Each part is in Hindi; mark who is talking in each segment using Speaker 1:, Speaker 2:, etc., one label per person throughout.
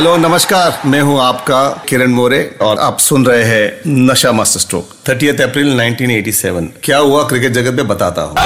Speaker 1: हेलो नमस्कार। मैं हूँ आपका किरण मोरे और आप सुन रहे हैं नशा मास्टर स्ट्रोक 30 अप्रैल 1987 क्या हुआ? क्रिकेट जगत में बताता हूँ।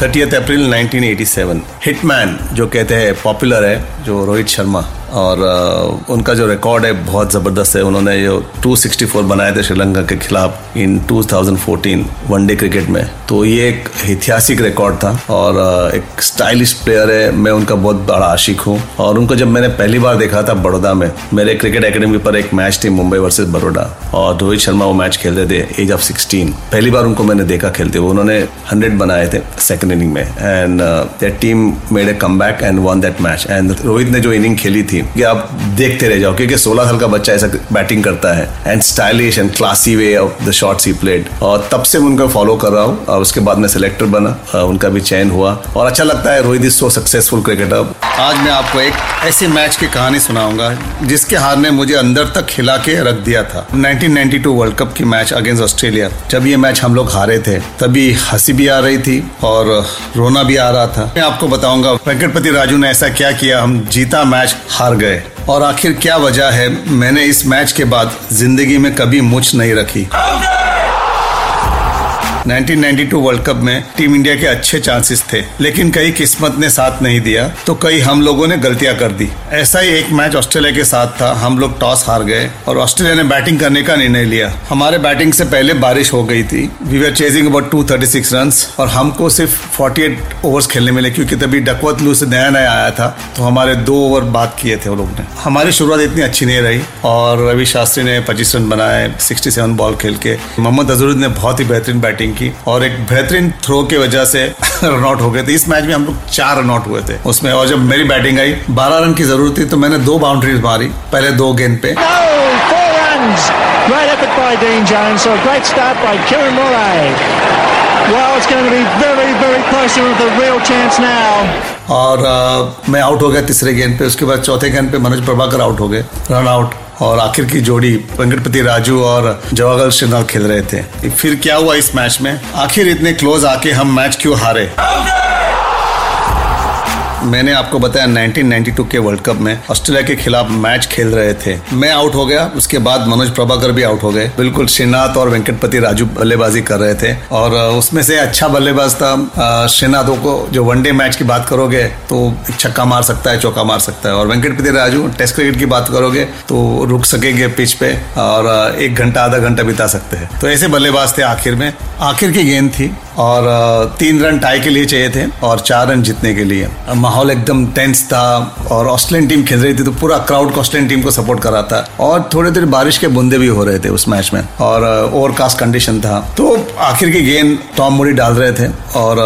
Speaker 1: 30 अप्रैल 1987 हिटमैन जो कहते हैं पॉपुलर है, जो रोहित शर्मा। और उनका जो रिकॉर्ड है बहुत ज़बरदस्त है। उन्होंने जो 264 बनाए थे श्रीलंका के खिलाफ इन 2014 वनडे क्रिकेट में। तो ये एक ऐतिहासिक रिकॉर्ड था और एक स्टाइलिश प्लेयर है। मैं उनका बहुत बड़ा आशिक हूँ और उनको जब मैंने पहली बार देखा था बड़ौदा में, मेरे क्रिकेट अकेडमी पर एक मैच थी मुंबई वर्सेज बड़ौदा और रोहित शर्मा वो मैच खेलते थे एज ऑफ़ 16 पहली बार उनको मैंने देखा खेलते हुए। उन्होंने 100 बनाए थे सेकंड इनिंग में। And that team made a come back and won that match and Rohit ने जो इनिंग खेली थी कि आप देखते रह जाओ, क्योंकि 16 साल का बच्चा ऐसा बैटिंग करता है and stylish and classy way of the shots he played और तब से मैं उनका फॉलो कर रहा हूँ। और उसके बाद मैं सिलेक्टर बना। उनका भी चयन हुआ। और अच्छा लगता है Rohit is so successful cricketer आज मैं आपको एक ऐसे मैच की कहानी सुनाऊँगा, जिसके हार ने मुझे अंदर तक खिला के रख दिया था। 1992 वर्ल्ड कप की मैच अगेंस्ट ऑस्ट्रेलिया जब ये मैच हम लोग हारे थे, तभी हँसी भी आ रही थी और रोना भी आ रहा था। मैं आपको बताऊँगा, वेंकटपति राजू ने ऐसा क्या किया, हम जीता मैच हार गए। और आखिर क्या वजह है? मैंने इस मैच के बाद ज़िंदगी में कभी मुझ नहीं रखी। 1992 वर्ल्ड कप में टीम इंडिया के अच्छे चांसेस थे, लेकिन कई किस्मत ने साथ नहीं दिया तो कई हम लोगों ने गलतियाँ कर दी। ऐसा ही एक मैच ऑस्ट्रेलिया के साथ था, हम लोग टॉस हार गए और ऑस्ट्रेलिया ने बैटिंग करने का निर्णय लिया। हमारे बैटिंग से पहले बारिश हो गई थी। We were chasing about 236 runs और हमको सिर्फ़ 48 ओवर्स खेलने मिले, क्योंकि तभी डकवत लू से नया नया आया था तो हमारे दो ओवर बात किए थे वो लोग ने। हमारी शुरुआत इतनी अच्छी नहीं रही और रवि शास्त्री ने पच्चीस रन बनाए 67 बॉल खेल के। मोहम्मद अजरुद्दीन ने बहुत ही बेहतरीन बैटिंग की और एक बेहतरीन थ्रो की वजह से रन आउट हो गए थे इस मैच में हम लोग चार रन आउट हुए थे उसमें और जब मेरी बैटिंग आई 12 रन की ज़रूरत थी तो मैंने दो बाउंड्रीज मारी पहले दो गेंद पे
Speaker 2: No, four runs. Great effort by Dean Jones. So a great start by Kieran Murray. Well, it's going to be very, very close to the real chance now.
Speaker 1: और अ, मैं आउट हो गया तीसरे गेंद पे उसके बाद चौथे गेंद पे मनोज प्रभाकर आउट हो गए रन आउट और आखिर की जोड़ी वेंकटपति राजू और जवाहर सिन्हा खेल रहे थे। फिर क्या हुआ इस मैच में? आखिर इतने क्लोज आके हम मैच क्यों हारे? मैंने आपको बताया 1992 के वर्ल्ड कप में ऑस्ट्रेलिया के खिलाफ मैच खेल रहे थे। मैं आउट हो गया, उसके बाद मनोज प्रभाकर भी आउट हो गए। बिल्कुल श्रीनाथ और वेंकटपति राजू बल्लेबाजी कर रहे थे। और उसमें से अच्छा बल्लेबाज था श्रीनाथ को जो वनडे मैच की बात करोगे तो छक्का मार सकता है, चौका मार सकता है। और वेंकटपति राजू टेस्ट क्रिकेट की बात करोगे तो रुक सकेंगे पिच पे और एक घंटा, आधा घंटा बिता सकते हैं। तो ऐसे बल्लेबाज थे आखिर में। आखिर की गेंद थी और तीन रन टाई के लिए चाहिए थे और चार रन जीतने के लिए। माहौल एकदम टेंस था और ऑस्ट्रेलियन टीम खेल रही थी तो पूरा क्राउड ऑस्ट्रेलियन टीम को सपोर्ट कर रहा था। और थोड़े थोड़े बारिश के बूंदे भी हो रहे थे उस मैच में और ओवरकास्ट कंडीशन था। तो आखिर की गेंद टॉम मोडी डाल रहे थे और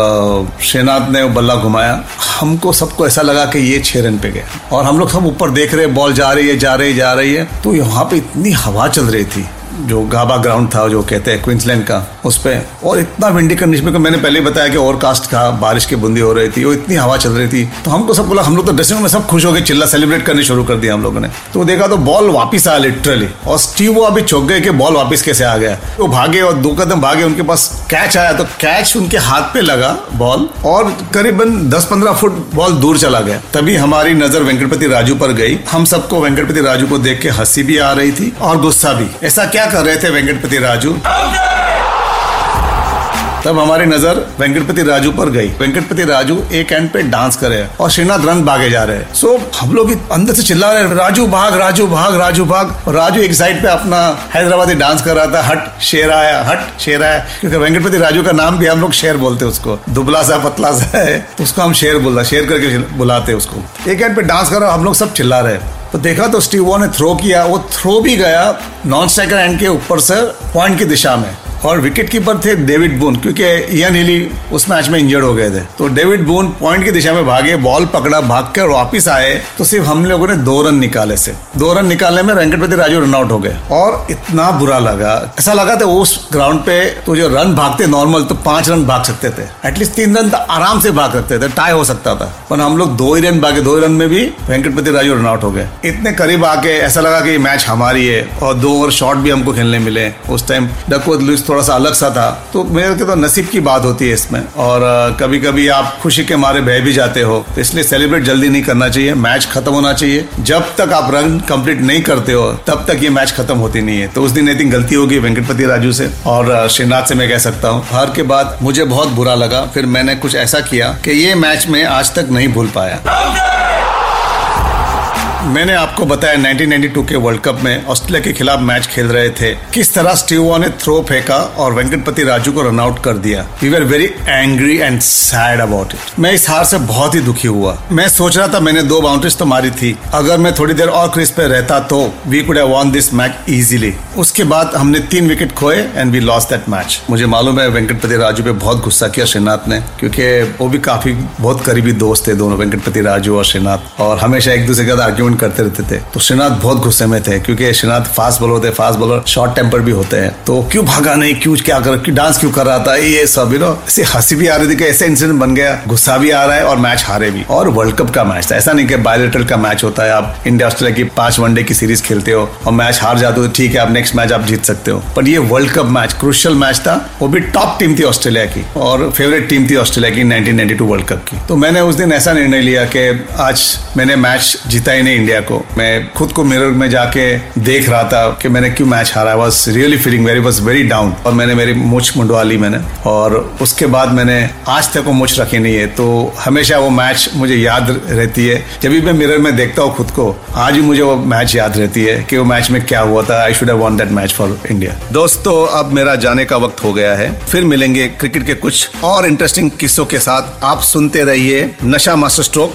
Speaker 1: श्रीनाथ ने बल्ला घुमाया। हमको सबको ऐसा लगा कि ये छह रन पे गया और हम लोग सब ऊपर देख रहे बॉल जा रही है, जा रही है, जा रही है। तो यहाँ पे इतनी हवा चल रही थी। जो गाबा ग्राउंड था, जो कहते हैं क्विंसलैंड का, उस पे। और इतना विंडी कंडीशन में मैंने पहले बताया कि ओवरकास्ट था, बारिश की बूंदी हो रही थी, और इतनी हवा चल रही थी। तो हमको सब बोला, हम लोग तो ड्रेसिंग में सब खुश हो गए, चिल्ला सेलिब्रेट करनी शुरू कर दिया हम लोगों ने। तो देखा तो बॉल वापस आया लिटरली और स्टीव वो अभी चौक गए कि बॉल वापस कैसे आ गया। वो भागे और दो कदम भागे, उनके पास कैच आया तो कैच उनके हाथ पे लगा बॉल और करीबन 10-15 फुट बॉल दूर चला गया। तभी हमारी नज़र वेंकटपति राजू पर गई। हम सबको वेंकटपति राजू को देख के हँसी भी आ रही थी और गुस्सा भी। ऐसा क्या कर रहे थे वेंकटपति राजू? तब हमारी नज़र वेंकटपति राजू पर गई। वेंकटपति राजू एक एंड पे डांस करे और श्रीनाथ रन भागे जा रहे हैं। सो हम लोग अंदर से चिल्ला रहे राजू भाग राजू भाग राजू भाग। राजू एक साइड पे अपना हैदराबादी डांस कर रहा था, हट, शेर आया, हट, शेर आया। क्योंकि वेंकटपति राजू का नाम भी हम लोग शेर बोलते उसको। दुबला सा, पतला सा है, उसको हम शेर बोल रहा शेर करके बुलाते उसको। एक एंड पे डांस कर रहा हम लोग सब चिल्ला रहे तो देखा तो स्टीव ने थ्रो किया, वो थ्रो भी गया नॉन स्ट्राइकर एंड के ऊपर से पॉइंट की दिशा में। और विकेट कीपर थे डेविड बोन क्योंकि इयन हिली उस मैच में इंजर्ड हो गए थे। तो डेविड बोन पॉइंट की दिशा में भागे बॉल पकड़ा, भाग कर वापिस आए तो सिर्फ़ हम लोगों ने दो रन निकाले से। दो रन निकालने में वेंकटपति राजू रन आउट हो गए। और इतना बुरा लगा, ऐसा लगा था उस ग्राउंड पे तो जो रन भागते नॉर्मल तो पाँच रन भाग सकते थे। एटलीस्ट तीन रन तो आराम से भाग सकते थे टाई हो सकता था। पर हम लोग दो ही रन भागे, दो रन में भी वेंकटपति राजू रन आउट हो गए। इतने करीब आके ऐसा लगा कि मैच हमारी है, और दो ओवर शॉट भी हमको खेलने मिले। उस टाइम डकवर्थ लुइस थोड़ा सा अलग सा था। तो मेरे के तो नसीब की बात होती है इसमें। और कभी कभी आप खुशी के मारे बह भी जाते हो तो इसलिए सेलिब्रेट जल्दी नहीं करना चाहिए। मैच खत्म होना चाहिए। जब तक आप रन कंप्लीट नहीं करते हो, तब तक ये मैच खत्म होती नहीं है। तो उस दिन आई थिंक गलती होगी वेंकटपति राजू से। और श्रीनाथ से मैं कह सकता हूँ, हार के बाद मुझे बहुत बुरा लगा। फिर मैंने कुछ ऐसा किया कि ये मैच में आज तक नहीं भूल पाया। मैंने आपको बताया 1992 के वर्ल्ड कप में ऑस्ट्रेलिया के खिलाफ मैच खेल रहे थे। किस तरह स्टीवो ने थ्रो फेंका और वेंकटपति राजू को रन आउट कर दिया। We are very angry and sad about it मैं इस हार से बहुत ही दुखी हुआ। मैं सोच रहा था मैंने दो बाउंड्रीज तो मारी थी। अगर मैं थोड़ी देर और क्रिस पे रहता तो we could won this match easily उसके बाद हमने तीन विकेट खोए and we loss that match मुझे मालूम है वेंकटपति राजू पे बहुत गुस्सा किया श्रीनाथ ने, क्योंकि वो भी काफ़ी बहुत करीबी दोस्त थे दोनों, वेंकटपति राजू और श्रीनाथ और हमेशा एक दूसरे के साथ आर्ग्यूमेंट करते रहते थे। तो श्रीनाथ बहुत गुस्से में थे, क्योंकि श्रीनाथ फास्ट बॉलर होते फास्ट बॉलर शॉर्ट टेम्पर भी होते हैं। तो क्यों भागा नहीं, क्यों, क्या कर डांस क्यों कर रहा था, ये सब यू नो ऐसी हँसी भी आ रही थी ऐसे इंसिडेंट बन गया, गुस्सा भी आ रहा है और मैच हारे भी। और वर्ल्ड कप का मैच था, ऐसा नहीं कि बायोलेटरल का मैच होता है, आप इंडिया ऑस्ट्रेलिया की पाँच वनडे की सीरीज़ खेलते हो और मैच हार जाते हो तो ठीक है, आप नेक्स्ट मैच आप जीत सकते हो। पर ये world cup match crucial match था, वो भी टॉप टीम थी ऑस्ट्रेलिया की और फेवरेट टीम थी ऑस्ट्रेलिया की 1992 वर्ल्ड कप की। तो मैंने उस दिन ऐसा निर्णय लिया कि आज मैंने मैच जीता ही नहीं इंडिया को। मैं खुद को मिरर में जाके देख रहा था कि मैंने क्यों मैच हारा। Was really feeling very was very down और मैंने मेरी मुछ मुंडवा ली मैंने। और उसके बाद मैंने आज तक वो मुछ रखी नहीं है। तो हमेशा वो मैच मुझे याद रहती है। जब भी मैं मिरर में देखता हूँ खुद को, आज भी मुझे वो मैच याद रहती है कि वो मैच में क्या हुआ था। I should have won that match for India दोस्तों, अब मेरा जाने का वक्त हो गया है। फिर मिलेंगे क्रिकेट के कुछ और इंटरेस्टिंग किस्सों के साथ। आप सुनते रहिए नशा मास्टर स्ट्रोक